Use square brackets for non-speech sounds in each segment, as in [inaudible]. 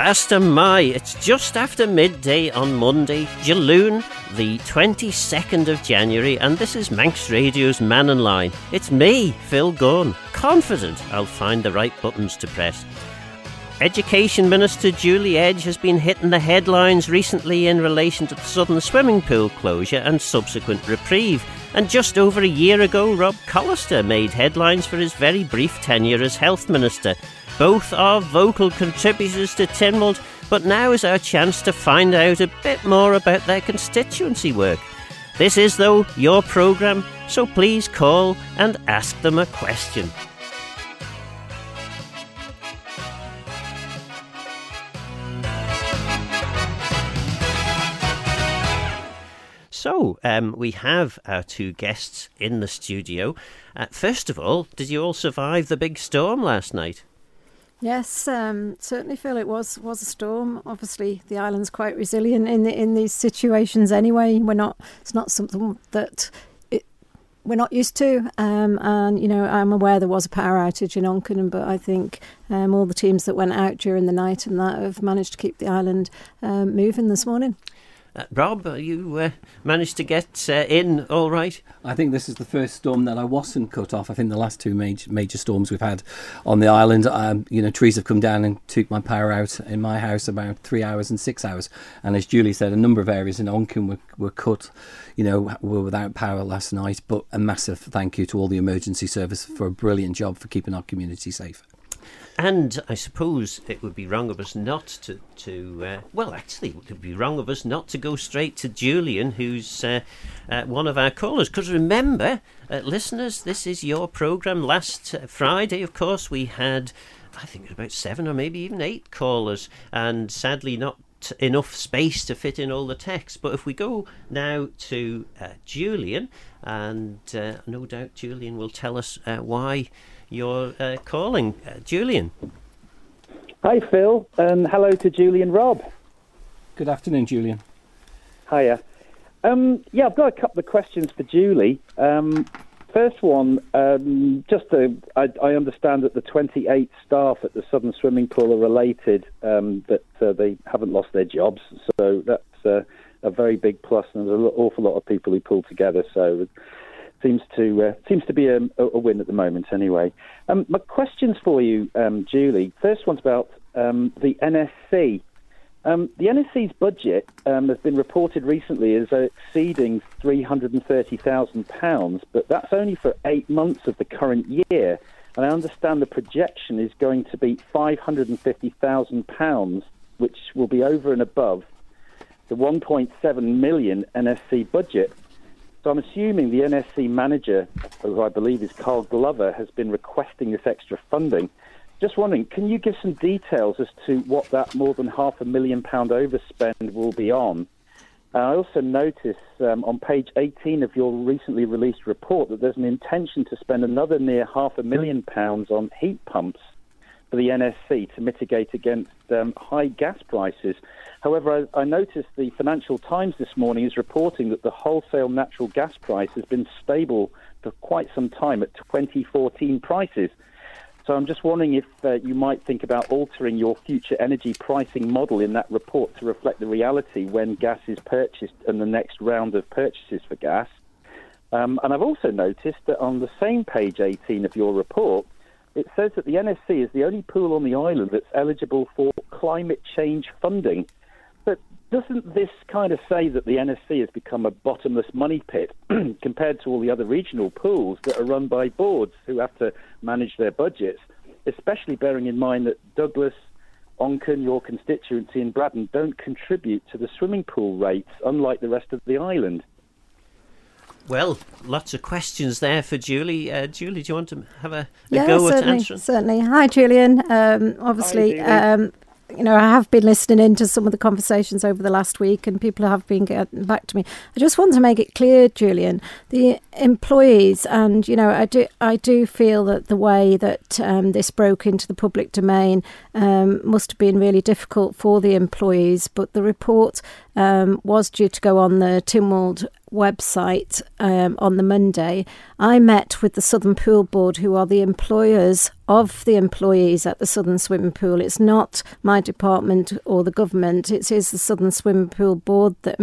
Fastyr mie, it's just after midday on Monday, Jelune, the 22nd of January, and this is Manx Radio's Mannin Line. It's me, Phil Gunn, confident I'll find the right buttons to press. Education Minister Julie Edge has been hitting the headlines recently in relation to the Southern swimming pool closure and subsequent reprieve. And just over a year ago, Rob Callister made headlines for his very brief tenure as Health Minister. Both are vocal contributors to Tynwald, but now is our chance to find out a bit more about their constituency work. This is, though, your programme, so please call and ask them a question. So, um, we have our two guests in the studio. Uh, first of all, did you all survive the big storm last night? Yes, um, certainly Phil. it was was a storm. Obviously, the island's quite resilient in the, in these situations. Anyway, we're not. It's not something that it, we're not used to. Um, and you know, I'm aware there was a power outage in Onchan, but I think um, all the teams that went out during the night and that have managed to keep the island um, moving this morning. Uh, Rob, you uh, managed to get uh, in all right? I think this is the first storm that I wasn't cut off. I think the last two major, major storms we've had on the island, um, you know, trees have come down and took my power out in my house about three hours and six hours. And as Julie said, a number of areas in Onchan were, were cut, you know, were without power last night. But a massive thank you to all the emergency service for a brilliant job for keeping our community safe. And I suppose it would be wrong of us not to, to uh, well, actually, it would be wrong of us not to go straight to Julian, who's uh, uh, one of our callers. Because remember, uh, listeners, this is your programme. Last uh, Friday, of course, we had, I think, about seven or maybe even eight callers, and sadly, not enough space to fit in all the text. But if we go now to uh, Julian, and no doubt Julian will tell us why you're uh, calling. Uh, Julian. Hi, Phil, and hello to Julian Rob. Good afternoon, Julian. Hiya. Um, yeah, I've got a couple of questions for Julie. Um, first one, um, just to, I, I, understand that the 28 staff at the Southern Swimming Pool are related, um, that uh, they haven't lost their jobs. So that's uh, a very big plus, and there's an awful lot of people who pull together. So seems to uh, seems to be a, a, win at the moment. Anyway, um, my questions for you, um, Julie. First one's about um, the NSC. Um, the NSC's budget um, has been reported recently as exceeding three hundred and thirty thousand pounds, but that's only for eight months of the current year. And I understand the projection is going to be five hundred and fifty thousand pounds, which will be over and above the 1.7 million NSC budget. So I'm assuming the NSC manager, who I believe is Carl Glover, has been requesting this extra funding. Just wondering, can you give some details as to what that more than half a million pound overspend will be on? I also notice um, on page 18 of your recently released report that there's an intention to spend another near half a million pounds on heat pumps for the NSC to mitigate against um, high gas prices. However, I, I, noticed the Financial Times this morning is reporting that the wholesale natural gas price has been stable for quite some time at 2014 prices. So I'm just wondering if uh, you might think about altering your future energy pricing model in that report to reflect the reality when gas is purchased and the next round of purchases for gas. Um, and I've also noticed that on the same page 18 of your report, it says that the NSC is the only pool on the island that's eligible for climate change funding. But doesn't this kind of say that the NSC has become a bottomless money pit [clears throat] compared to all the other regional pools that are run by boards who have to manage their budgets, especially bearing in mind that Douglas, Onchan, your constituency, and Braddan don't contribute to the swimming pool rates, unlike the rest of the island? Well, lots of questions there for Julie. Uh, Julie, do you want to have a, a yeah, go at answering? Certainly. Hi, Julian. Um, obviously, Hi, um, you know, I have been listening into some of the conversations over the last week, and people have been getting back to me. I just want to make it clear, Julian, the employees, and you know, I do, I do feel that the way that um, this broke into the public domain um, must have been really difficult for the employees. But the report um, was due to go on the Tynwald website um, on the Monday. I met with the Southern Pool Board, who are the employers of the employees at the Southern Swimming Pool. It's not my department or the government; it is the Southern Swimming Pool Board that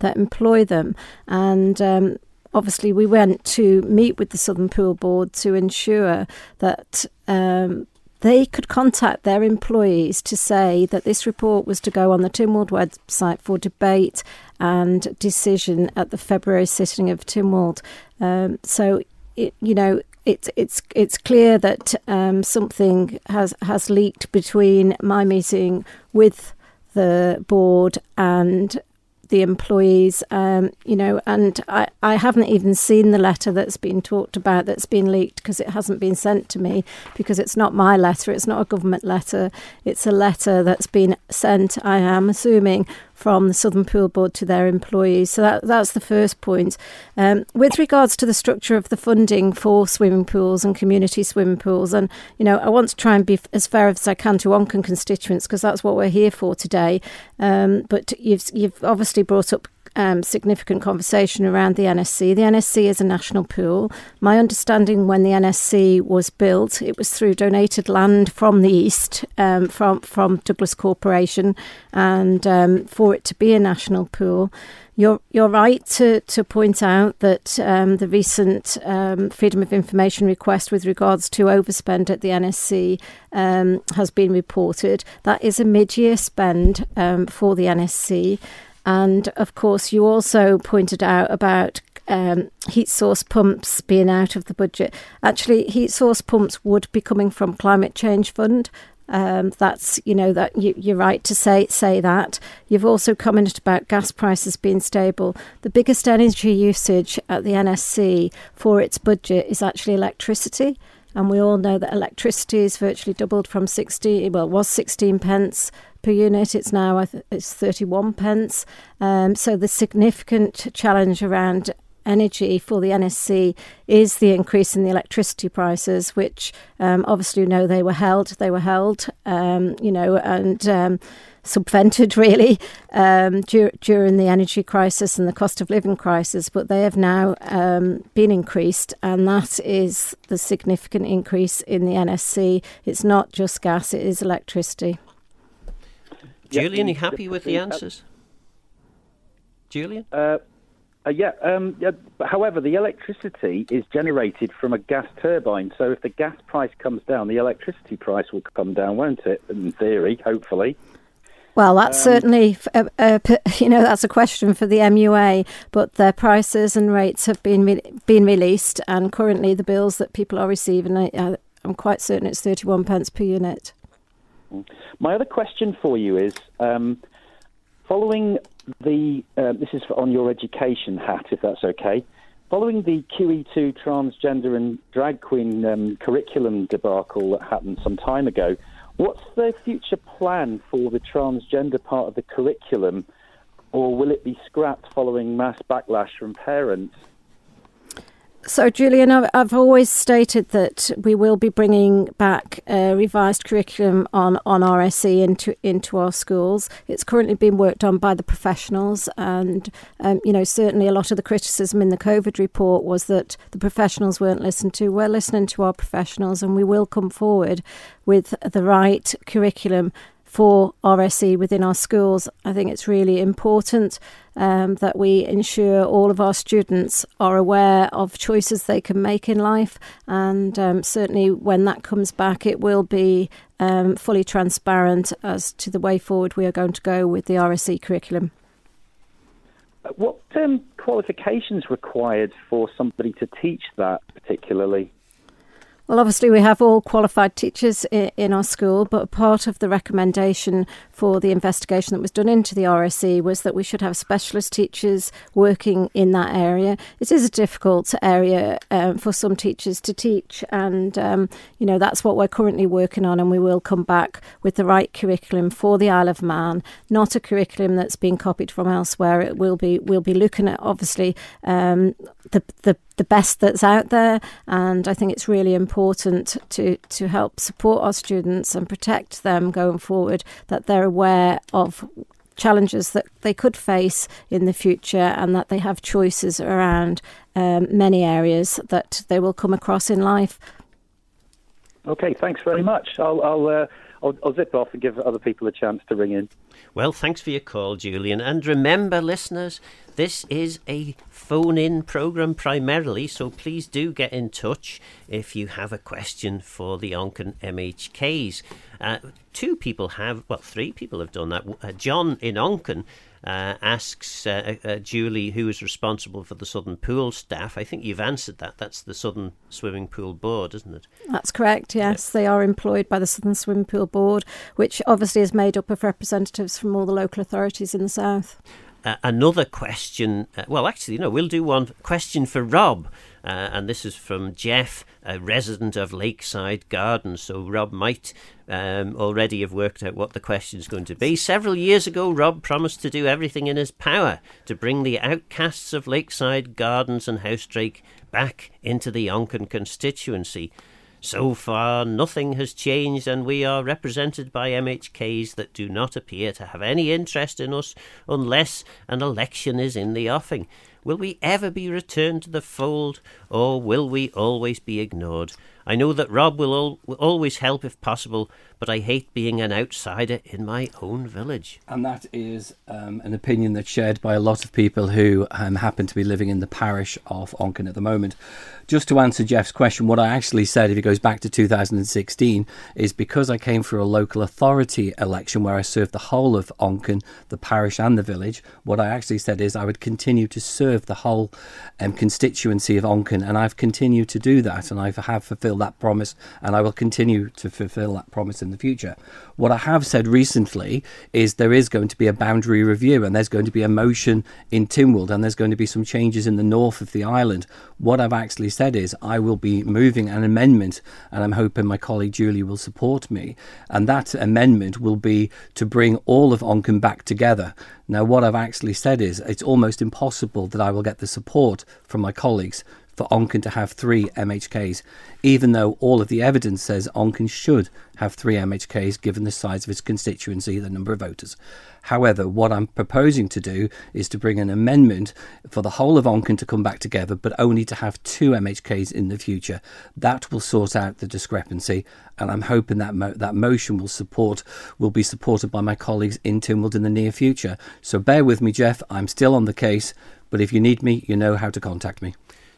that employ them, and um, obviously we went to meet with the Southern Pool Board to ensure that um, they could contact their employees to say that this report was to go on the Tynwald website for debate and decision at the February sitting of Tynwald. Um, so, it, you know, it's it's it's clear that um, something has has leaked between my meeting with the board and the employees, um, you know, and I, I haven't even seen the letter that's been talked about that's been leaked because it hasn't been sent to me because it's not my letter, it's not a government letter, it's a letter that's been sent, I am assuming, from the Southern Pool Board to their employees. So that, that's the first point. Um, with regards to the structure of the funding for swimming pools and community swimming pools, and you know, I want to try and be as fair as I can to Onchan constituents because that's what we're here for today. Um, but you've you've obviously brought up um, significant conversation around the NSC. The NSC is a national pool. My understanding when the NSC was built, it was through donated land from the East, um, from, from Douglas Corporation, and um, for it to be a national pool. You're you're right to, to point out that um, the recent um, freedom of information request with regards to overspend at the NSC um, has been reported. That is a mid year spend um, for the NSC, and of course, you also pointed out about um, heat source pumps being out of the budget. Actually, heat source pumps would be coming from Climate Change Fund. Um, that's you know that you, are right to say say that. You've also commented about gas prices being stable. The biggest energy usage at the NSC for its budget is actually electricity, and we all know that electricity is virtually doubled from 60 well was 16 pence per unit. It's now it's 31 pence. Um, so the significant challenge around energy for the NSC is the increase in the electricity prices, which um, obviously you know they were held, they were held, um, you know, and um, subvented [laughs] really um, dur- during the energy crisis and the cost of living crisis, but they have now um, been increased, and that is the significant increase in the NSC. It's not just gas; it is electricity. Julian, are you happy with the answers? Julian? Uh, uh, yeah, um, yeah, however, the electricity is generated from a gas turbine. So if the gas price comes down, the electricity price will come down, won't it? In theory, hopefully. Well, that's um, certainly, uh, uh, [laughs] you know, that's a question for the MUA. But their prices and rates have been re- been released, and currently the bills that people are receiving, I, I'm quite certain it's 31 pence per unit. My other question for you is um, following the, uh, this is on your education hat, if that's okay. Following the QE2 transgender and drag queen um, curriculum debacle that happened some time ago, what's the future plan for the transgender part of the curriculum, or will it be scrapped following mass backlash from parents? So, Julian, I've always stated that we will be bringing back a revised curriculum on, on RSE into into our schools. It's currently being worked on by the professionals, and um, you know certainly a lot of the criticism in the COVID report was that the professionals weren't listened to. We're listening to our professionals, and we will come forward with the right curriculum for RSE within our schools. I think it's really important um, that we ensure all of our students are aware of choices they can make in life, and um, certainly when that comes back, it will be um, fully transparent as to the way forward we are going to go with the RSE curriculum. Uh, what um, qualifications required for somebody to teach that particularly? Well, obviously, we have all qualified teachers in our school, but part of the recommendation for the investigation that was done into the RSE was that we should have specialist teachers working in that area. It is a difficult area um, for some teachers to teach, and um, you know that's what we're currently working on, and we will come back with the right curriculum for the Isle of Man, not a curriculum that's being copied from elsewhere. It will be we'll be looking at obviously um, the, the the best that's out there, and I think it's really important to to help support our students and protect them going forward. That they're aware of challenges that they could face in the future, and that they have choices around um, many areas that they will come across in life. Okay, thanks very much. I'll I'll, uh, I'll, I'll zip off and give other people a chance to ring in. Well, thanks for your call, Julian. And remember, listeners, this is a phone in program primarily, so please do get in touch if you have a question for the Onchan MHKs. Uh, two people have, well, three people have done that. Uh, John in Onchan uh, asks uh, uh, Julie who is responsible for the Southern Pool staff. I think you've answered that. That's the Southern Swimming Pool Board, isn't it? That's correct, yes. They are employed by the Southern Swimming Pool Board, which obviously is made up of representatives from all the local authorities in the south. Uh, another question, uh, well, actually, no, we'll do one question for Rob. Uh, and this is from Jeff, a resident of Lakeside Gardens. So Rob might um, already have worked out what the question is going to be. Several years ago, Rob promised to do everything in his power to bring the outcasts of Lakeside Gardens and Howstrake back into the Onchan constituency. So far, nothing has changed, and we are represented by MHKs that do not appear to have any interest in us unless an election is in the offing. Will we ever be returned to the fold, or will we always be ignored? I know that Rob will, al- always help if possible, but I hate being an outsider in my own village. And that is um, an opinion that's shared by a lot of people who um, happen to be living in the parish of Onchan at the moment. Just to answer Jeff's question, what I actually said, if it goes back to 2016, is because I came through a local authority election where I served the whole of Onchan, the parish, and the village, what I actually said is I would continue to serve the whole um, constituency of Onchan, and I've continued to do that, and I have fulfilled that promise, and I will continue to fulfill that promise in the future. What I have said recently is there is going to be a boundary review, and there's going to be a motion in Tynwald, and there's going to be some changes in the north of the island. What I've actually said is I will be moving an amendment, and I'm hoping my colleague Julie will support me. And that amendment will be to bring all of Onchan back together. Now, what I've actually said is it's almost impossible that I will get the support from my colleagues for Onchan to have three MHKs, even though all of the evidence says Onchan should have three MHKs given the size of his constituency, the number of voters. However, what I'm proposing to do is to bring an amendment for the whole of Onchan to come back together, but only to have two MHKs in the future. That will sort out the discrepancy, and I'm hoping that mo- that motion will support will be supported by my colleagues in Tynwald in the near future. So bear with me, Jeff. I'm still on the case, but if you need me, you know how to contact me.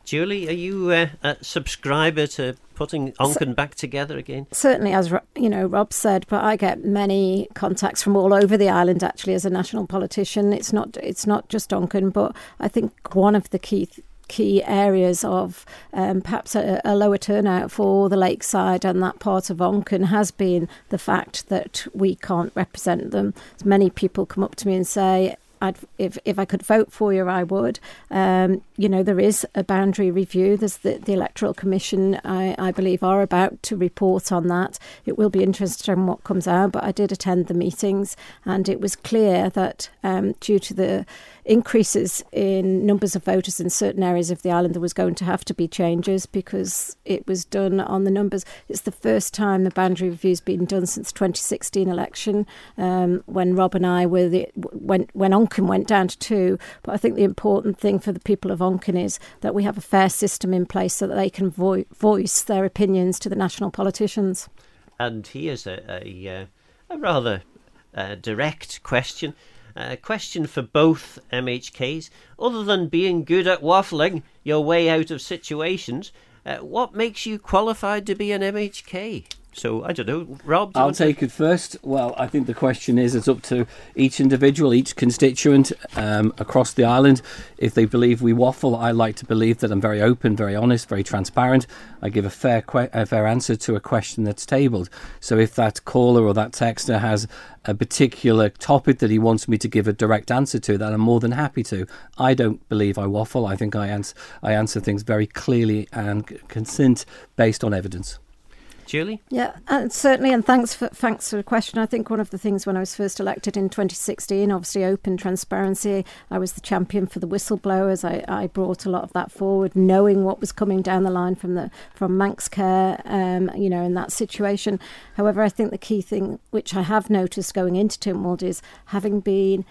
Julie, are you uh, a subscriber to putting Onchan back together again? Certainly, as you know, Rob said, but I get many contacts from all over the island. Actually, as a national politician, it's not it's not just Onchan, but I think one of the key. Th- key areas of um, perhaps a, a, lower turnout for the lakeside and that part of Onchan has been the fact that we can't represent them. Many people come up to me and say, I'd, if if I could vote for you, I would. Um, you know, there is a boundary review. There's the, the Electoral Commission, I, I believe, are about to report on that. It will be interesting what comes out, but I did attend the meetings, and it was clear that um, due to the increases in numbers of voters in certain areas of the island, there was going to have to be changes because it was done on the numbers. It's the first time the boundary review's been done since 2016 election, um, when Rob and I were the, when when Onchan went down to two. But I think the important thing for the people of Onchan is that we have a fair system in place so that they can vo- voice their opinions to the national politicians. And here's a a, uh, a rather uh, direct question. A uh, question for both MHKs. Other than being good at waffling your way out of situations, uh, what makes you qualified to be an MHK? So I don't know, Rob. I'll take to... it first. Well, I think the question is: it's up to each individual, each constituent um, across the island. If they believe we waffle, I like to believe that I'm very open, very honest, very transparent. I give a fair, que- a fair answer to a question that's tabled. So if that caller or that texter has a particular topic that he wants me to give a direct answer to, that I'm more than happy to. I don't believe I waffle. I think I answer, I answer things very clearly and consent based on evidence. Julie? Yeah, uh, certainly, and thanks for thanks for the question. I think one of the things when I was first elected in 2016, obviously open transparency. I was the champion for the whistleblowers. I, I brought a lot of that forward, knowing what was coming down the line from the from Manx Care, um, you know, in that situation. However, I think the key thing which I have noticed going into Tynwald is having been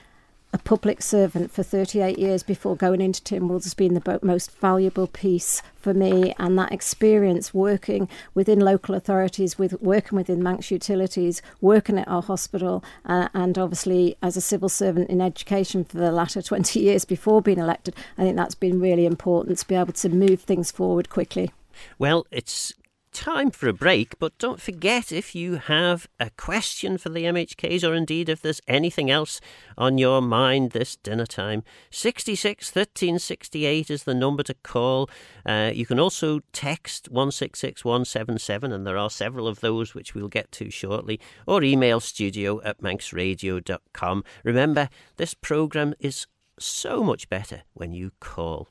a public servant for 38 years before going into Tynwald has been the most valuable piece for me and that experience working within local authorities with working within Manx utilities working at our hospital uh, and obviously as a civil servant in education for the latter [laughs] 20 years before being elected I think that's been really important to be able to move things forward quickly. Well, it's time for a break, but don't forget if you have a question for the MHKs or indeed if there's anything else on your mind this dinner time, 66 13 68 is the number to call. Uh, you can also text 166 177, and there are several of those which we'll get to shortly, or email studio at manxradio.com. Remember, this programme is so much better when you call.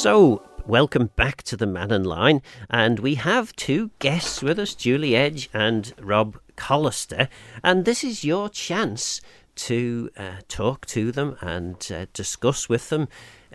So, welcome back to the Mannin Line, and we have two guests with us, Julie Edge and Rob Callister, and this is your chance to uh, talk to them and uh, discuss with them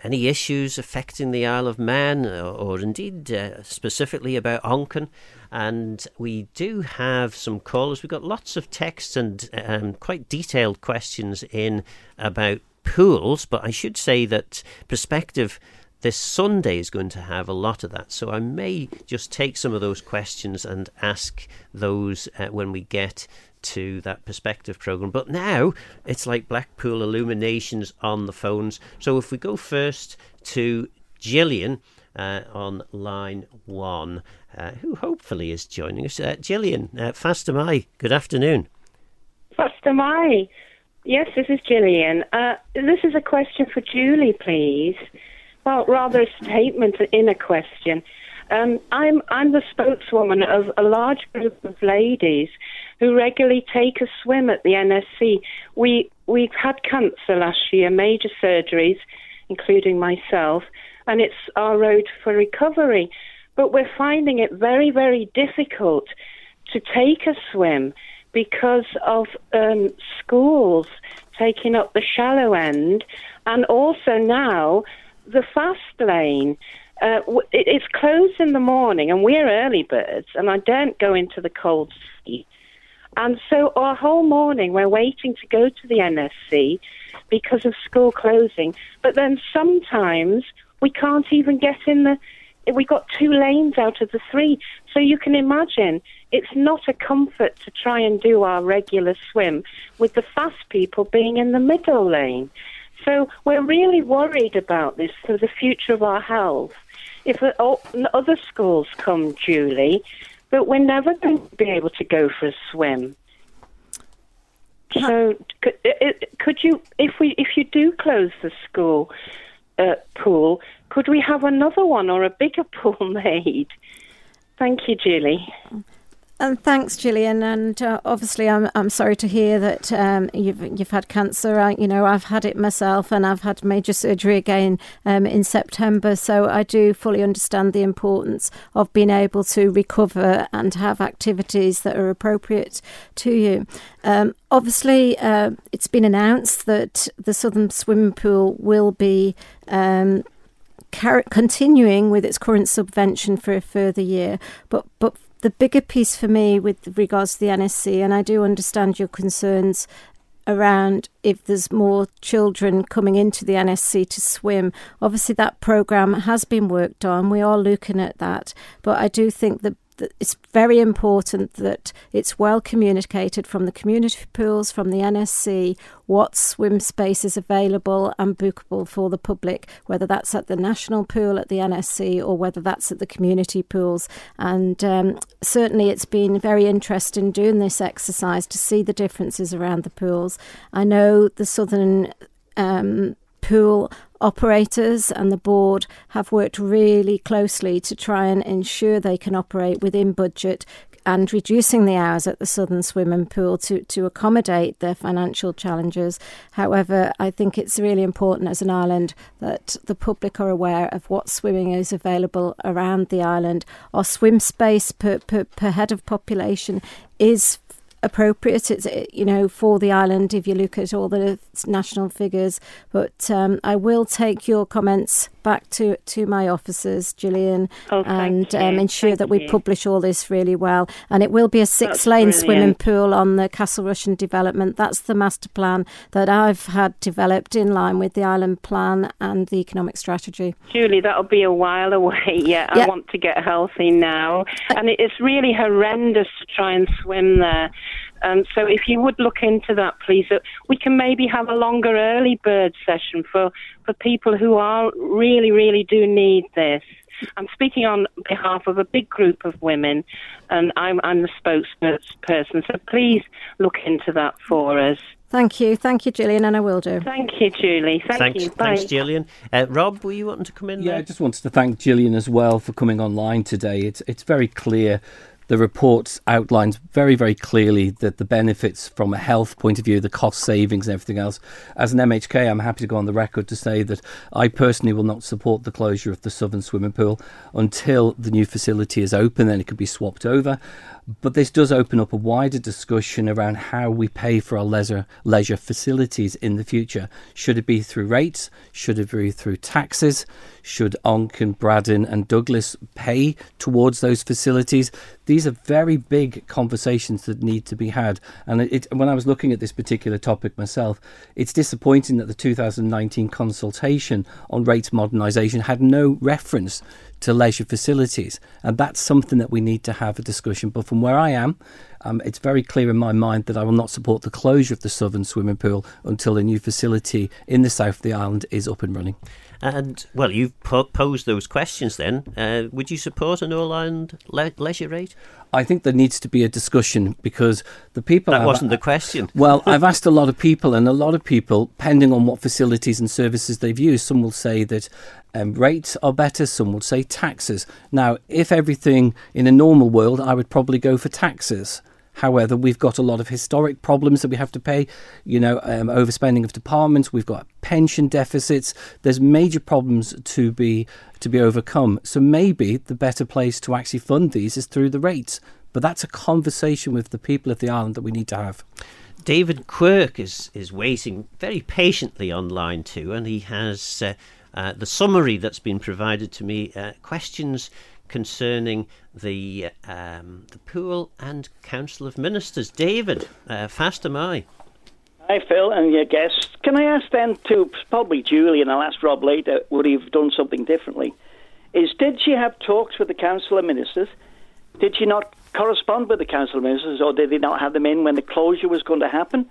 any issues affecting the Isle of Man, or, or indeed uh, specifically about Onchan. And we do have some callers. We've got lots of texts and um, quite detailed questions in about pools, but I should say that Perspective this Sunday is going to have a lot of that. So I may just take some of those questions and ask those uh, when we get to that perspective program. But now it's like Blackpool illuminations on the phones. So if we go first to Gillian uh, on line one, uh, who hopefully is joining us. Uh, Gillian, uh, Fastyr mie. Good afternoon. Fastyr mie. Yes, this is Gillian. Uh, this is a question for Julie, please. Well, rather a statement in a question. Um, I'm I'm the spokeswoman of a large group of ladies who regularly take a swim at the NSC. We we've had cancer last year, major surgeries, including myself, and it's our road for recovery. But we're finding it very very difficult to take a swim because of um, schools taking up the shallow end, and also now the fast lane. Uh, it's closed in the morning, and we're early birds, and I don't go into the cold sea. And so our whole morning we're waiting to go to the NSC because of school closing. But then sometimes we can't even get in the. We got two lanes out of the three, so you can imagine it's not a comfort to try and do our regular swim with the fast people being in the middle lane. So we're really worried about this for the future of our health. If other schools come, Julie, but we're never going to be able to go for a swim. So could, you, if we, if you do close the school uh, pool, could we have another one or a bigger [laughs] pool made? Thank you, Julie. And thanks, Gillian. And uh, obviously, I'm I'm sorry to hear that um, you've you've had cancer. I, you know, I've had it myself, and I've had major surgery again um, in September. So I do fully understand the importance of being able to recover and have activities that are appropriate to you. Um, obviously, uh, it's been announced that the Southern Swimming Pool will be. Um, continuing with its current subvention for a further year, but but the bigger piece for me with regards to the NSC, and I do understand your concerns around if there's more children coming into the NSC to swim. Obviously, that programme has been worked on. We are looking at that. But I do think that it's very important that it's well communicated from the community pools, from the NSC, what swim space is available and bookable for the public, whether that's at the national pool at the NSC or whether that's at the community pools. And um, certainly it's been very interesting doing this exercise to see the differences around the pools. I know the Southern um, pool operators and the board have worked really closely to try and ensure they can operate within budget and reducing the hours at the Southern Swimming Pool to, to accommodate their financial challenges. However, I think it's really important as an island that the public are aware of what swimming is available around the island. Our swim space per, per, per head of population is appropriate. It's you know for the island if you look at all the national figures. But um, I will take your comments back to, to my officers, Gillian, oh, and um, ensure thank that we you. publish all this really well. And it will be a six lane swimming pool on the Castle Rushen development. That's the master plan that I've had developed in line with the island plan and the economic strategy. Julie, that'll be a while away. [laughs] Yeah, I want to get healthy now. And it's really horrendous to try and swim there. Um, so if you would look into that, please, uh, we can maybe have a longer early bird session for, for people who are really, really do need this. I'm speaking on behalf of a big group of women, and I'm, I'm the spokesperson. So please look into that for us. Thank you. Thank you, Gillian, and I will do. Thank you, Julie. Thank thanks, you. Bye. thanks, Gillian. Uh, Rob, were you wanting to come in Yeah, I just wanted to thank Gillian as well for coming online today. It's it's very clear. The report outlines very, very clearly that the benefits from a health point of view, the cost savings and everything else. As an MHK, I'm happy to go on the record to say that I personally will not support the closure of the Southern Swimming Pool until the new facility is open then it could be swapped over. But this does open up a wider discussion around how we pay for our leisure leisure facilities in the future. Should it be through rates? Should it be through taxes? Should Onchan, Braddan, and Douglas pay towards those facilities? These are very big conversations that need to be had. And it, when I was looking at this particular topic myself, it's disappointing that the 2019 consultation on rates modernisation had no reference to leisure facilities. And that's something that we need to have a discussion. But from where I am, um, it's very clear in my mind that I will not support the closure of the Southern Swimming Pool until a new facility in the south of the island is up and running. And well, you've po- posed those questions. Then, uh, would you support an all-island le- leisure rate? I think there needs to be a discussion because the people. That I've- wasn't the question. [laughs] Well, I've [laughs] asked a lot of people, and a lot of people, depending on what facilities and services they've used, some will say that um, rates are better, some would say taxes. Now, if everything in a normal world, I would probably go for taxes. However, we've got a lot of historic problems that we have to pay, you know, um, overspending of departments. We've got pension deficits. There's major problems to be to be overcome. So maybe the better place to actually fund these is through the rates. But that's a conversation with the people of the island that we need to have. David Quirk is is waiting very patiently on line two, and he has uh, uh, the summary that's been provided to me. Uh, questions concerning the um, the pool and council of ministers. David, uh, fastyr mie? Hi, Phil, and your guests. Can I ask then to probably Julie, and I'll ask Rob later, would he have done something differently? Is did she have talks with the Council of Ministers? Did she not correspond with the Council of Ministers, or did they not have them in when the closure was going to happen?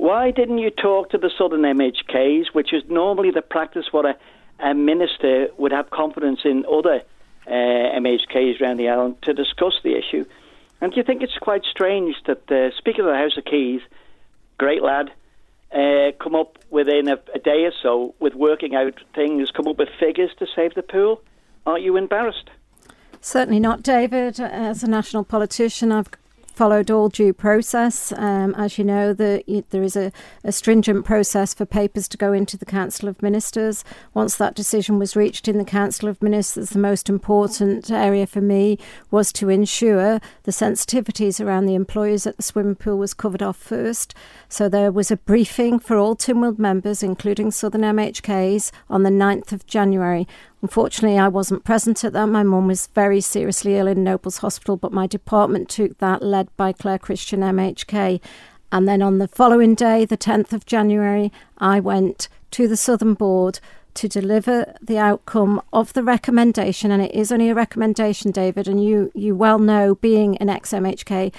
Why didn't you talk to the Southern MHKs, which is normally the practice what a, a minister would have confidence in other uh, MHKs around the island to discuss the issue? And do you think it's quite strange that the Speaker of the House of Keys, great lad, uh, come up within a, a day or so with working out things, come up with figures to save the pool? Aren't you embarrassed? Certainly not, David. As a national politician, I've followed all due process. Um, as you know, the, there is a, a stringent process for papers to go into the Council of Ministers. Once that decision was reached in the Council of Ministers, the most important area for me was to ensure the sensitivities around the employees at the swimming pool was covered off first. So there was a briefing for all Tynwald members, including Southern MHKs, on the 9th of January. Unfortunately, I wasn't present at that. My mum was very seriously ill in Nobles Hospital, but my department took that, led by Claire Christian MHK. And then on the following day, the 10th of January, I went to the Southern Board to deliver the outcome of the recommendation. And it is only a recommendation, David, and you, you well know, being an ex MHK,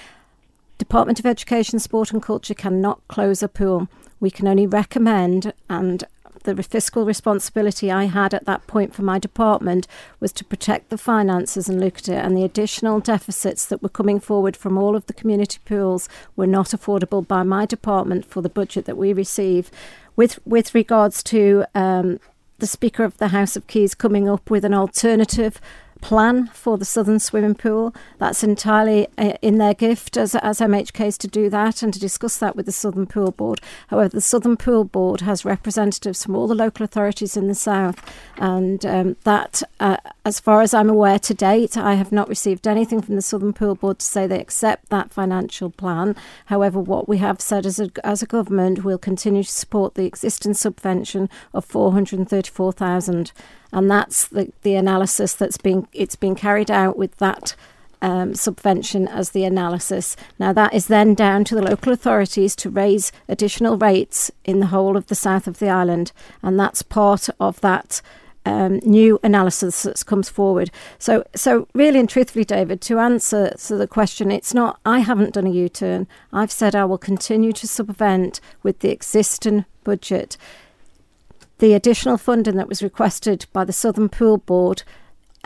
Department of Education, Sport and Culture cannot close a pool. We can only recommend, and the fiscal responsibility I had at that point for my department was to protect the finances and look at it. And the additional deficits that were coming forward from all of the community pools were not affordable by my department for the budget that we receive. With with regards to um, the Speaker of the House of Keys coming up with an alternative plan for the southern swimming pool. That's entirely uh, in their gift as, as MHKs to do that and to discuss that with the Southern Pool Board. However, the Southern Pool Board has representatives from all the local authorities in the south, and um, that, uh, as far as I'm aware to date, I have not received anything from the Southern Pool Board to say they accept that financial plan. However, what we have said as a, as a government, we'll continue to support the existing subvention of 434,000 and that's the, the analysis that's been it's been carried out with that um, subvention as the analysis. Now that is then down to the local authorities to raise additional rates in the whole of the south of the island, and that's part of that. Um, new analysis that comes forward. So, so really and truthfully, David, to answer to the question, it's not. I haven't done a U-turn. I've said I will continue to subvent with the existing budget the additional funding that was requested by the Southern Pool Board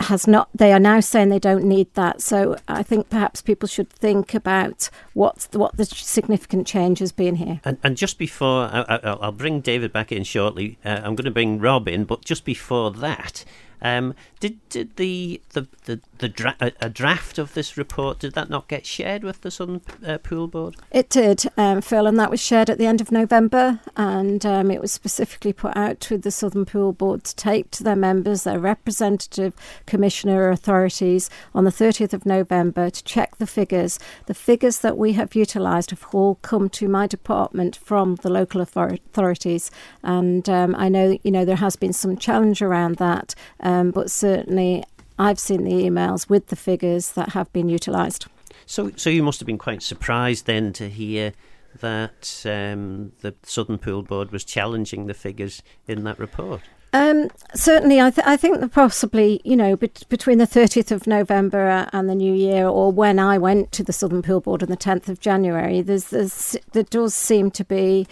has not they are now saying they don't need that. So i think perhaps people should think about what what the significant change has been here. And, and just before I, will bring david back in shortly. Uh, i'm going to bring rob in but just before that um, did did the the the, the dra- a, draft of this report did that not get shared with the Southern uh, Pool Board? It did, um, Phil, and that was shared at the end of November, and um, it was specifically put out to the Southern Pool Board to take to their members, their representative commissioner authorities, on the 30th of November to check the figures. The figures that we have utilised have all come to my department from the local authorities, and um, I know you know there has been some challenge around that. Um, but certainly, I've seen the emails with the figures that have been utilised. So, so you must have been quite surprised then to hear that um, the Southern Pool Board was challenging the figures in that report. Um, certainly, I, th- I, think that possibly, you know, between the 30th of November and the New Year, or when I went to the Southern Pool Board on the 10th of January, there's, there's, there does seem to be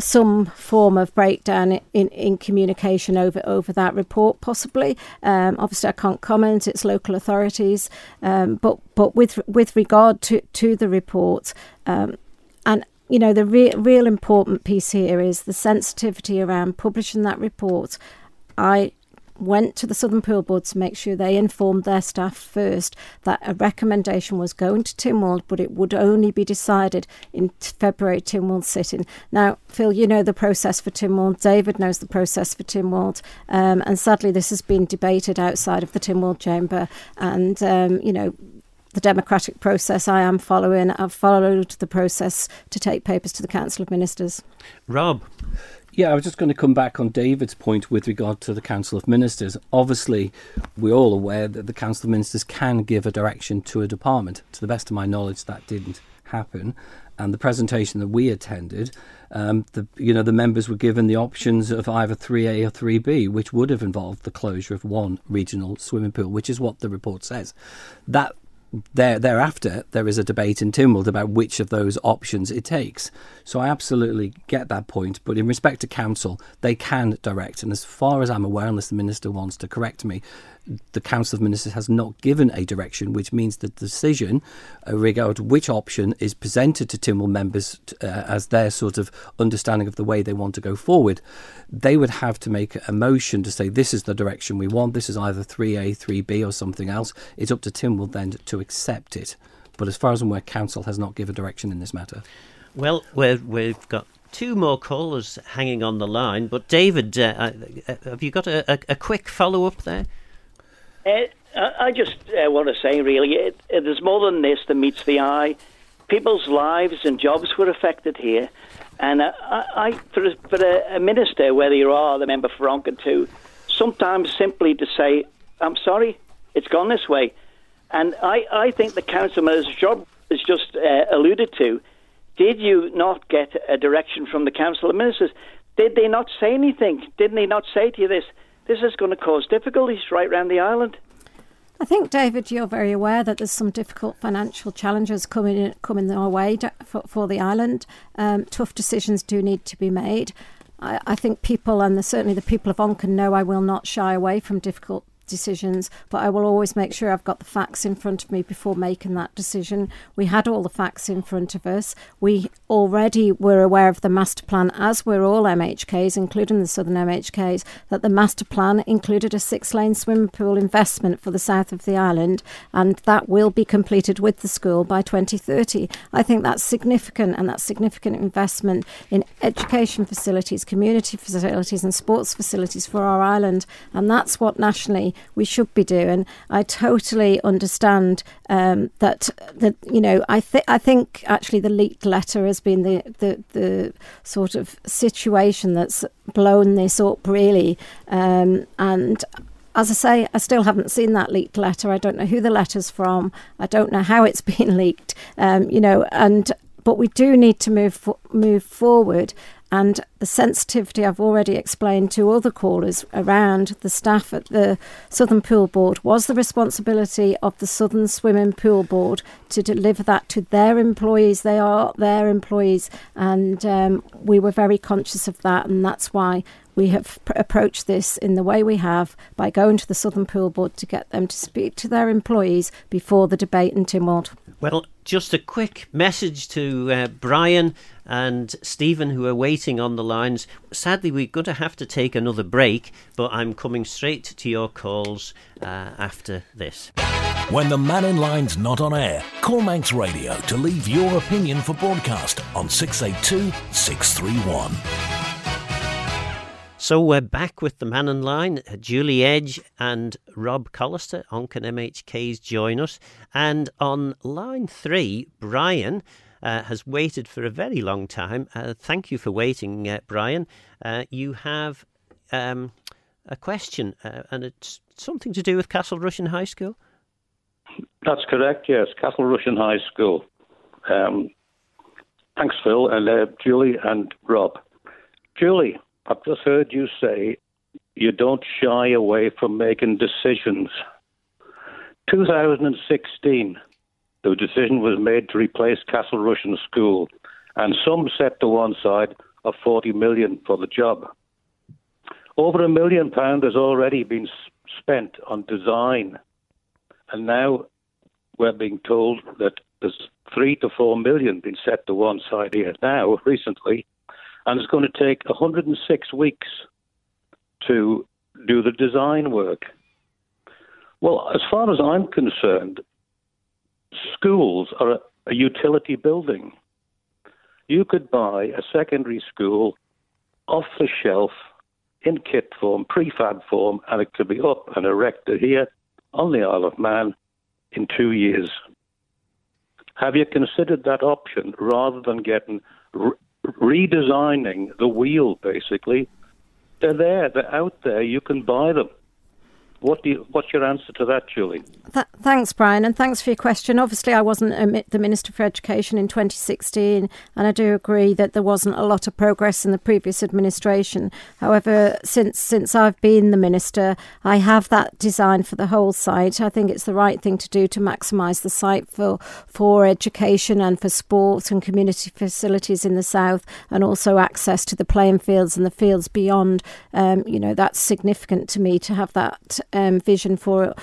some form of breakdown in, in communication over, over that report, possibly. Um, obviously, I can't comment; it's local authorities. Um, but but with with regard to, to the report, um, and you know the re- real important piece here is the sensitivity around publishing that report. I went to the Southern Pool Board to make sure they informed their staff first that a recommendation was going to Tynwald, but it would only be decided in February Tynwald sitting. Now, Phil, you know the process for Tynwald. David knows the process for Tynwald. Um, and sadly, this has been debated outside of the Tynwald chamber. And, um, you know, the democratic process I am following. I've followed the process to take papers to the Council of Ministers. Rob. Yeah, I was just going to come back on David's point with regard to the Council of Ministers. Obviously, we're all aware that the Council of Ministers can give a direction to a department. To the best of my knowledge, that didn't happen. And the presentation that we attended, um, the you know the members were given the options of either 3A or 3B, which would have involved the closure of one regional swimming pool, which is what the report says. That there, thereafter, there is a debate in Tynwald about which of those options it takes. So I absolutely get that point. But in respect to council, they can direct. And as far as I'm aware, unless the minister wants to correct me, the Council of Ministers has not given a direction, which means the decision uh, regarding which option is presented to Tynwald members uh, as their sort of understanding of the way they want to go forward, they would have to make a motion to say this is the direction we want. This is either 3A, 3B, or something else. It's up to Tynwald then to accept it. But as far as I'm aware, Council has not given direction in this matter. Well, we have got two more callers hanging on the line, but David, uh, uh have you got a, a, a quick follow up there? Uh, I just uh, want to say, really, it, more than this that meets the eye. People's lives and jobs were affected here. And uh, I, I, for, a, for a, a, minister, whether you are the member for Onchan too, sometimes simply to say, I'm sorry, it's gone this way. And I, I think the councilman's job is just uh, alluded to. Did you not get a direction from the council of ministers? Did they not say anything? Didn't they not say to you this? This is going to cause difficulties right around the island. I think, David, you're very aware that there's some difficult financial challenges coming coming our way for, for the island. Um, tough decisions do need to be made. I, I think people, and the, certainly the people of Onchan, know I will not shy away from difficult decisions, but I will always make sure I've got the facts in front of me before making that decision. We had all the facts in front of us. We already were aware of the master plan, as were all MHKs, including the southern MHKs, that the master plan included a six lane swimming pool investment for the south of the island, and that will be completed with the school by 2030. I think that's significant, and that's significant investment in education facilities, community facilities, and sports facilities for our island, and that's what nationally we should be doing. I totally understand um, that that you know I think I think actually the leaked letter has been the, the the sort of situation that's blown this up really, um, and as I say, I still haven't seen that leaked letter. I don't know who the letter's from. I don't know how it's [laughs] been leaked. Um, you know, and but we do need to move move forward. And the sensitivity I've already explained to other callers around the staff at the Southern Pool Board was the responsibility of the Southern Swimming Pool Board to deliver that to their employees. They are their employees, and um, we were very conscious of that, and that's why we have pr- approached this in the way we have by going to the Southern Pool Board to get them to speak to their employees before the debate in Tynwald. Well, just a quick message to uh, Brian and Stephen, who are waiting on the lines. Sadly, we're going to have to take another break, but I'm coming straight to your calls uh, after this. When the Mannin Line's not on air, call Manx Radio to leave your opinion for broadcast on 682 631. So we're back with the Mannin Line. Julie Edge and Rob Callister, Onchan MHKs, join us. And on line three, Brian uh, has waited for a very long time. Uh, thank you for waiting, uh, Brian. Uh, you have um, a question, uh, and it's something to do with Castle Rushen High School. That's correct, yes. Castle Rushen High School. Um, thanks, Phil, and uh, Julie and Rob. Julie, I've just heard you say you don't shy away from making decisions. 2016, the decision was made to replace Castle Rushen School, and some set to one side of 40 million for the job. Over a million pound has already been spent on design, and now we're being told that there's three to four million been set to one side here now recently and it's going to take 106 weeks to do the design work. Well, as far as I'm concerned, schools are a, a utility building. You could buy a secondary school off the shelf in kit form, prefab form, and it could be up and erected here on the Isle of Man in two years. Have you considered that option rather than getting redesigning the wheel, basically. They're there, they're out there, you can buy them. What do you, what's your answer to that, Julie? Th- thanks, Brian, and thanks for your question. Obviously, I wasn't the Minister for Education in 2016, and I do agree that there wasn't a lot of progress in the previous administration. However, since since I've been the minister, I have that design for the whole site. I think it's the right thing to do to maximise the site for for education and for sports and community facilities in the south, and also access to the playing fields and the fields beyond. Um, you know, that's significant to me to have that um, vision for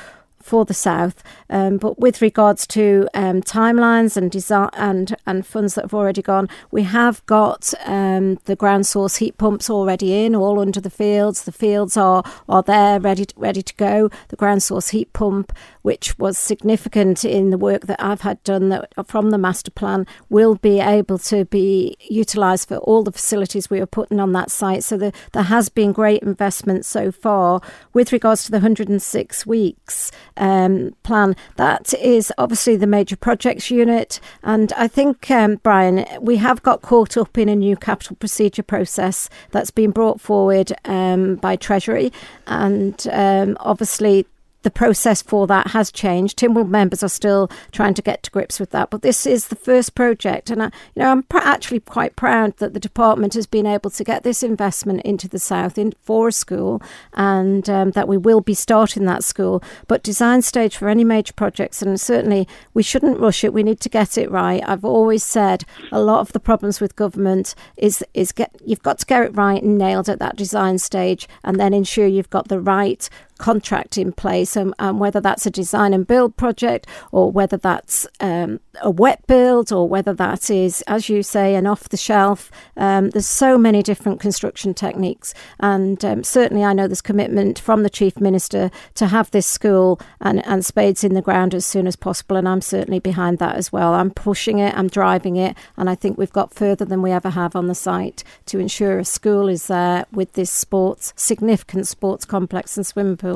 for the south. Um, but with regards to um, timelines and design and and funds that have already gone, we have got um, the ground source heat pumps already in, all under the fields. The fields are are there, ready to, ready to go. The ground source heat pump, which was significant in the work that I've had done that from the master plan, will be able to be utilised for all the facilities we are putting on that site. So the, there has been great investment so far with regards to the 106 weeks um, plan. That is obviously the major projects unit. And I think, um, Brian, we have got caught up in a new capital procedure process that's been brought forward um, by Treasury. And um, obviously, the process for that has changed. Tynwald members are still trying to get to grips with that, but this is the first project, and I, you know I'm pr- actually quite proud that the department has been able to get this investment into the south in for a school, and um, that we will be starting that school. But design stage for any major projects, and certainly we shouldn't rush it. We need to get it right. I've always said a lot of the problems with government is is get you've got to get it right and nailed at that design stage, and then ensure you've got the right contract in place, and, and, whether that's a design and build project or whether that's um, a wet build or whether that is, as you say, an off the shelf. Um, there's so many different construction techniques, and um, certainly I know there's commitment from the Chief Minister to have this school and, and spades in the ground as soon as possible, and I'm certainly behind that as well. I'm pushing it, I'm driving it, and I think we've got further than we ever have on the site to ensure a school is there with this sports, significant sports complex and swimming pool.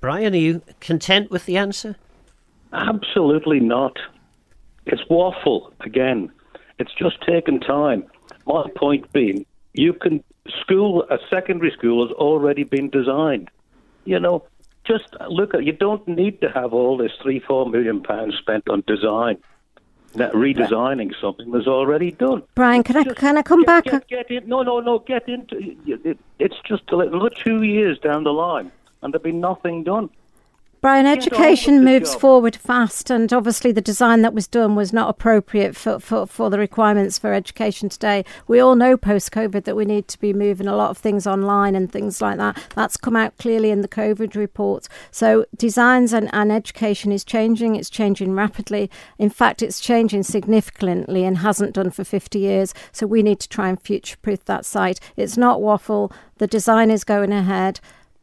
Brian, are you content with the answer? Absolutely not. It's waffle again. It's just taken time. My point being, you can school a secondary school has already been designed. You know, just look at you don't need to have all this three four million pounds spent on design. That redesigning something was already done. Brian, can I can I come get, back? Get, get in, no, no, no. Get into it. It's just another two years down the line, and there'd be nothing done. Brian, education moves job. forward fast, and obviously the design that was done was not appropriate for, for, for the requirements for education today. We all know post COVID that we need to be moving a lot of things online and things like that. That's come out clearly in the COVID report. So, designs and, and education is changing, it's changing rapidly. In fact, it's changing significantly and hasn't done for 50 years. So, we need to try and future proof that site. It's not waffle, the design is going ahead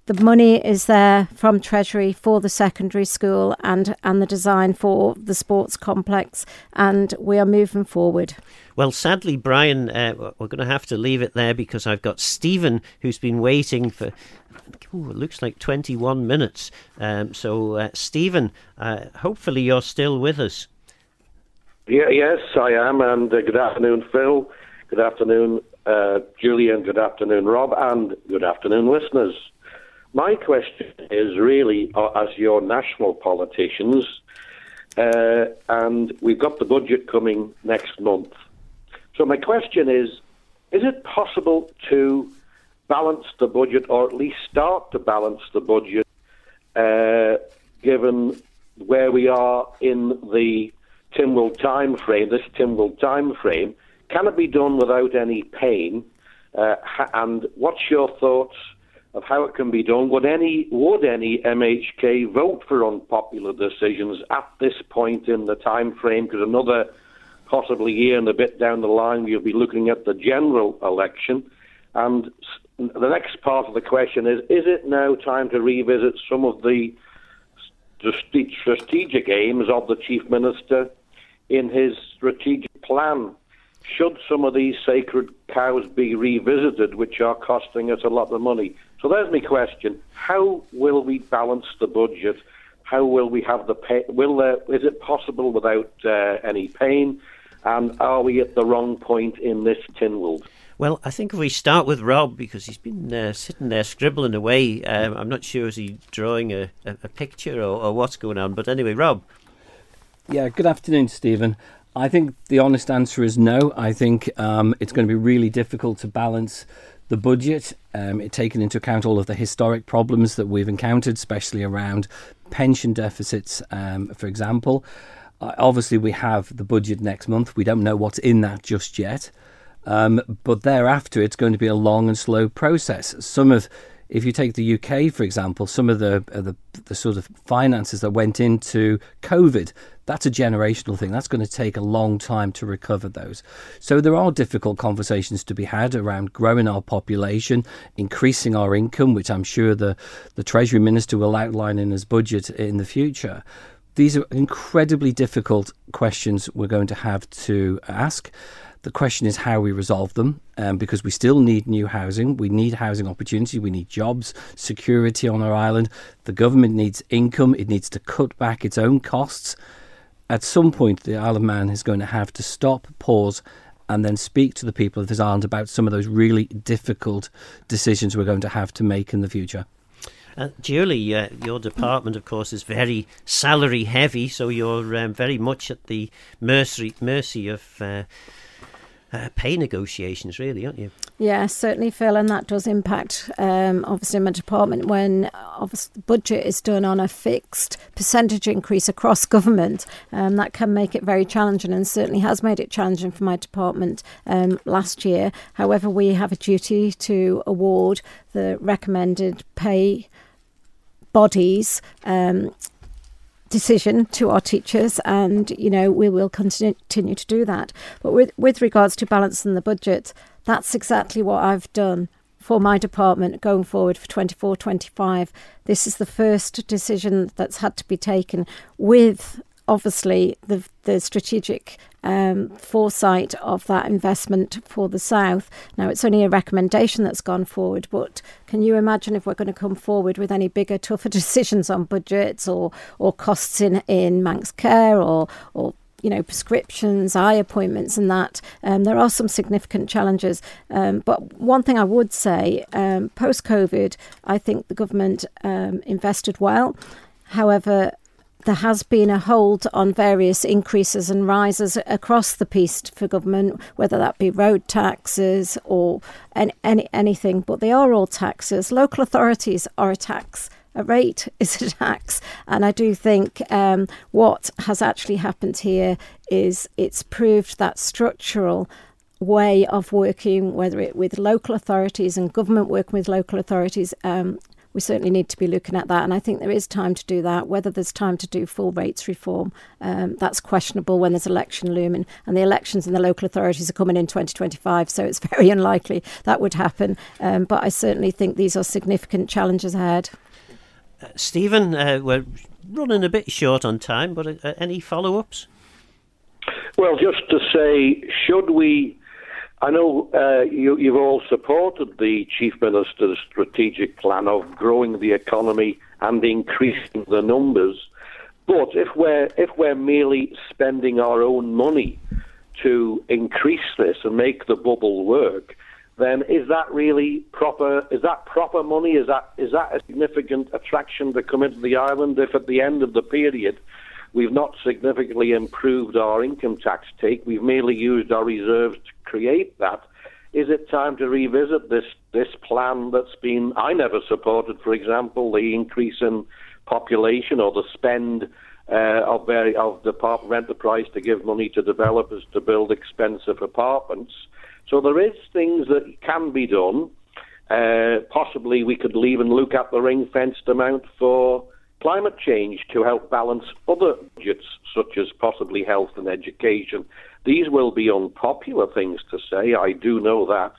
the money is there from Treasury for the secondary school and, and the design for the sports complex, and we are moving forward. Well, sadly, Brian, uh, we're going to have to leave it there because I've got Stephen who's been waiting for. Ooh, it looks like 21 minutes. Um, so, uh, Stephen, uh, hopefully you're still with us. Yeah, yes, I am. And uh, good afternoon, Phil. Good afternoon, uh, Julian. Good afternoon, Rob. And good afternoon, listeners. My question is really, uh, as your national politicians, uh, and we've got the budget coming next month. So my question is, is it possible to balance the budget, or at least start to balance the budget, uh, given where we are in the Tynwald time frame, this Tynwald time frame? Can it be done without any pain? Uh, and what's your thoughts of how it can be done. Would any would any MHK vote for unpopular decisions at this point in the time frame? Because another possibly year and a bit down the line, we'll be looking at the general election. And the next part of the question is: Is it now time to revisit some of the strategic aims of the chief minister in his strategic plan? Should some of these sacred cows be revisited, which are costing us a lot of money? So there's my question: How will we balance the budget? How will we have the pay? Will there? Is it possible without uh, any pain? And are we at the wrong point in this Tynwald? Well, I think if we start with Rob, because he's been uh, sitting there scribbling away, um, I'm not sure is he drawing a, a, a picture or, or, what's going on. But anyway, Rob. Yeah, good afternoon, Stephen. I think the honest answer is no. I think um, it's going to be really difficult to balance the budget, um, taken into account all of the historic problems that we've encountered, especially around pension deficits, um, for example. Uh, obviously, we have the budget next month. We don't know what's in that just yet. Um, but thereafter, it's going to be a long and slow process. Some of if you take the UK, for example, some of the, uh, the, the sort of finances that went into COVID, that's a generational thing. That's going to take a long time to recover those. So there are difficult conversations to be had around growing our population, increasing our income, which I'm sure the, the Treasury Minister will outline in his budget in the future. These are incredibly difficult questions we're going to have to ask. The question is how we resolve them, um, because we still need new housing. We need housing opportunity. We need jobs, security on our island. The government needs income. It needs to cut back its own costs. At some point, the Isle of Man is going to have to stop, pause, and then speak to the people of this island about some of those really difficult decisions we're going to have to make in the future. Uh, Julie, uh, your department, of course, is very salary heavy, so you're um, very much at the mercy mercy of uh, uh, pay negotiations, really, aren't you? Yeah, certainly, Phil, and that does impact um, obviously my department when obviously the budget is done on a fixed percentage increase across [laughs] government. Um, that can make it very challenging, and certainly has made it challenging for my department um, last year. However, we have a duty to award the recommended pay bodies um, decision to our teachers, and you know we will continue to do that. But with with regards to balancing the budget, that's exactly what I've done for my department going forward for 24 25. This is the first decision that's had to be taken with obviously the the strategic um, foresight of that investment for the south. Now it's only a recommendation that's gone forward, but can you imagine if we're going to come forward with any bigger, tougher [laughs] decisions on budgets or or costs in in Manx care or or you know, prescriptions, eye appointments, and that. Um, there are some significant challenges. Um, but one thing I would say um, post COVID, I think the government um, invested well. However, there has been a hold on various increases and rises across the piece for government, whether that be road taxes or any, any, anything, but they are all taxes. Local authorities are a tax a rate [laughs] is a tax. And I do think um, what has actually happened here is it's proved that structural way of working, whether it with local authorities and government working with local authorities. Um, we certainly need to be looking at that, and I think there is time to do that. Whether there's time to do full rates reform, um, that's questionable when there's election looming, and the elections in the local authorities are coming in 2025, so it's [laughs] very unlikely that would happen. Um, but I certainly think these are significant challenges ahead. Uh, Stephen, uh, we're running a bit short on time, but uh, any follow ups? Well, just to say, should we? I know uh, you, have all supported the Chief Minister's strategic plan of growing the economy and increasing the numbers, but if we're if we're merely spending our own money to increase this and make the bubble work, then is that really proper? Is that proper money? Is that is that a significant attraction to come into the island if at the end of the period we've not significantly improved our income tax take, we've merely used our reserves to create that? Is it time to revisit this this plan that's been I never supported, for example, the increase in population or the spend uh, of very of the rent the price to give money to developers to build expensive apartments. So there is things that can be done. Uh, possibly we could even look at the ring fenced amount for climate change to help balance other budgets, such as possibly health and education. These will be unpopular things to say, I do know that.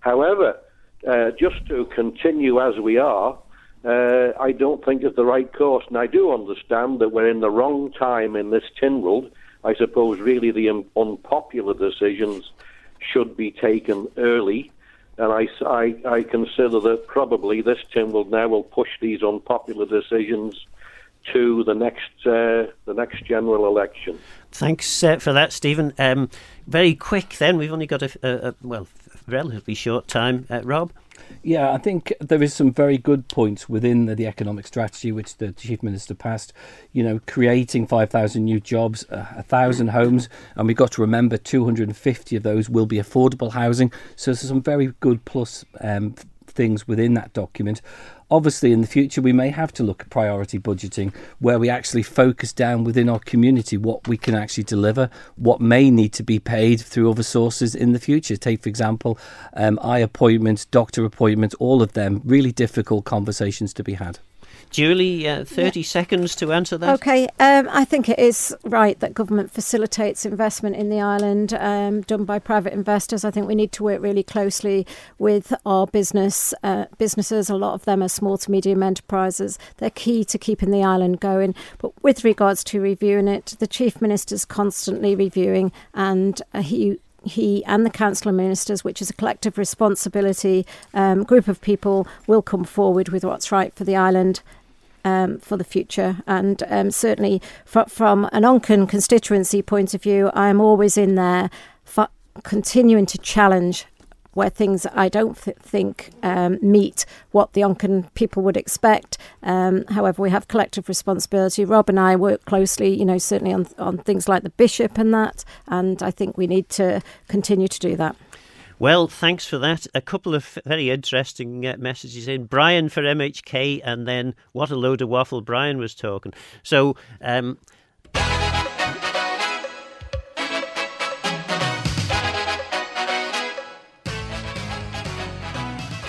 However, uh, just to continue as we are, uh, I don't think is the right course. And I do understand that we're in the wrong time in this Tynwald. I suppose really the unpopular decisions should be taken early. And I, I, I consider that probably this Tynwald now will push these unpopular decisions to the next uh, the next general election. Thanks uh, for that, Stephen. Um, very quick, then we've only got a, a, a well, relatively short time. Uh, Rob. Yeah, I think there is some very good points within the, the economic strategy which the chief minister passed. You know, creating five thousand new jobs, uh, a thousand homes, and we've got to remember two hundred and fifty of those will be affordable housing. So there's some very good plus um, things within that document. Obviously, in the future, we may have to look at priority budgeting where we actually focus down within our community what we can actually deliver, what may need to be paid through other sources in the future. Take, for example, um, eye appointments, doctor appointments, all of them, really difficult conversations to be had. Julie, uh, 30 yeah. seconds to answer that. Okay, um, I think it is right that government facilitates investment in the island um, done by private investors. I think we need to work really closely with our business uh, businesses. A lot of them are small to medium enterprises. They're key to keeping the island going. But with regards to reviewing it, the Chief Minister's constantly reviewing and uh, he he and the council of ministers, which is a collective responsibility um, group of people, will come forward with what's right for the island um, for the future. And um, certainly, fr- from an Onchan constituency point of view, I'm always in there continuing to challenge where things I don't th- think um, meet what the Onchan people would expect. Um, however, we have collective responsibility. Rob and I work closely, you know, certainly on on things like the bishop and that, and I think we need to continue to do that. Well, thanks for that. A couple of very interesting uh, messages in. Brian for MHK, and then what a load of waffle Brian was talking. So, um,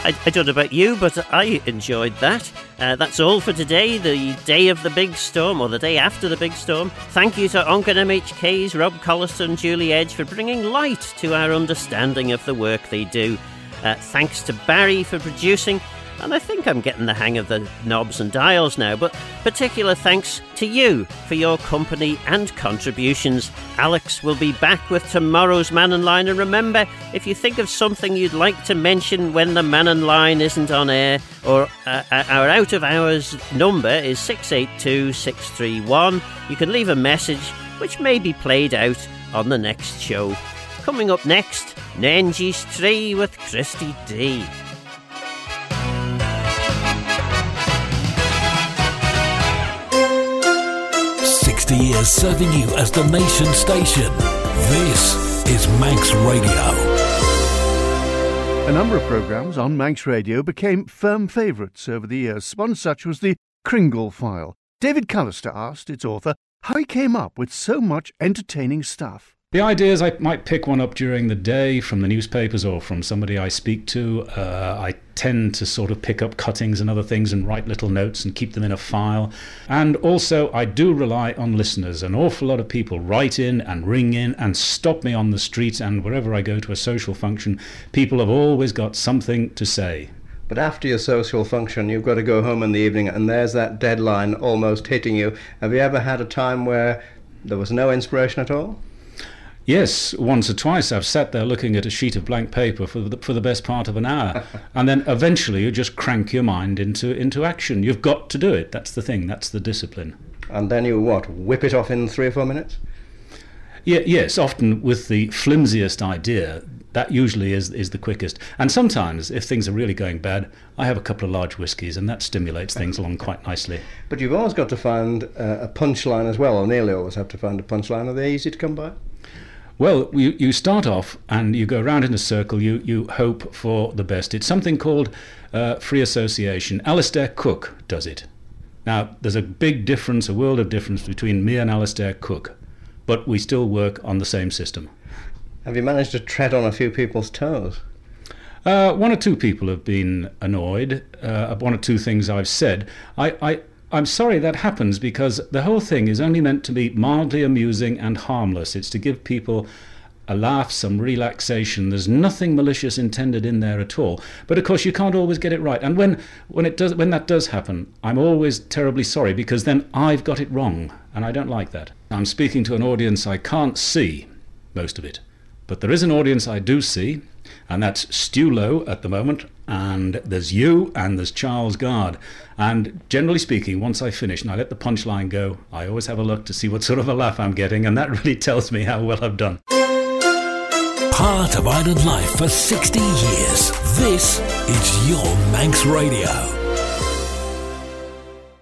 I, don't know about you, but I enjoyed that. Uh, that's all for today, the day of the big storm, or the day after the big storm. Thank you to Onchan MHK's Rob Callister and Julie Edge for bringing light to our understanding of the work they do. Uh, thanks to Barry for producing and I think I'm getting the hang of the knobs and dials now, but particular thanks to you for your company and contributions. Alex will be back with tomorrow's Mannin Line, and remember, if you think of something you'd like to mention when the Mannin Line isn't on air, or uh, uh our out of hours number is 682 631, you can leave a message which may be played out on the next show. Coming up next, Nenji's Tree with Christy D. 60 years serving you as the nation station. This is Manx Radio. A number of programmes on Manx Radio became firm favourites over the years. One such was the Kringle File. David Callister asked its author how he came up with so much entertaining stuff. The idea is I might pick one up during the day from the newspapers or from somebody I speak to. Uh, I tend to sort of pick up cuttings and other things and write little notes and keep them in a file. And also, I do rely on listeners. An awful lot of people write in and ring in and stop me on the street and wherever I go to a social function. People have always got something to say. But after your social function, you've got to go home in the evening, and there's that deadline almost hitting you. Have you ever had a time where there was no inspiration at all? Yes, once or twice I've sat there looking at a sheet of blank paper for the, for the best part of an hour, [laughs] and then eventually you just crank your mind into into action. You've got to do it. That's the thing. That's the discipline. And then you what? Whip it off in three or four minutes. Yeah, yes. Often with the flimsiest idea, that usually is is the quickest. And sometimes, if things are really going bad, I have a couple of large whiskies, and that stimulates things along quite nicely. [laughs] But you've always got to find uh, a punchline as well, or nearly always have to find a punchline. Are they easy to come by? Well, you, you start off and you go around in a circle, you, you hope for the best. It's something called uh, free association. Alistair Cooke does it. Now, there's a big difference, a world of difference between me and Alistair Cooke, but we still work on the same system. Have you managed to tread on a few people's toes? Uh, one or two people have been annoyed. Uh, one or two things I've said. I, I, I'm sorry that happens because the whole thing is only meant to be mildly amusing and harmless. It's to give people a laugh, some relaxation. There's nothing malicious intended in there at all. But of course, you can't always get it right. And when, when, it does, when that does happen, I'm always terribly sorry because then I've got it wrong. And I don't like that. I'm speaking to an audience I can't see, most of it. But there is an audience I do see, and that's Stu Lowe at the moment, and there's you, and there's Charles Guard. And generally speaking, once I finish and I let the punchline go, I always have a look to see what sort of a laugh I'm getting, and that really tells me how well I've done. Part of Island life for 60 years. This is your Manx Radio.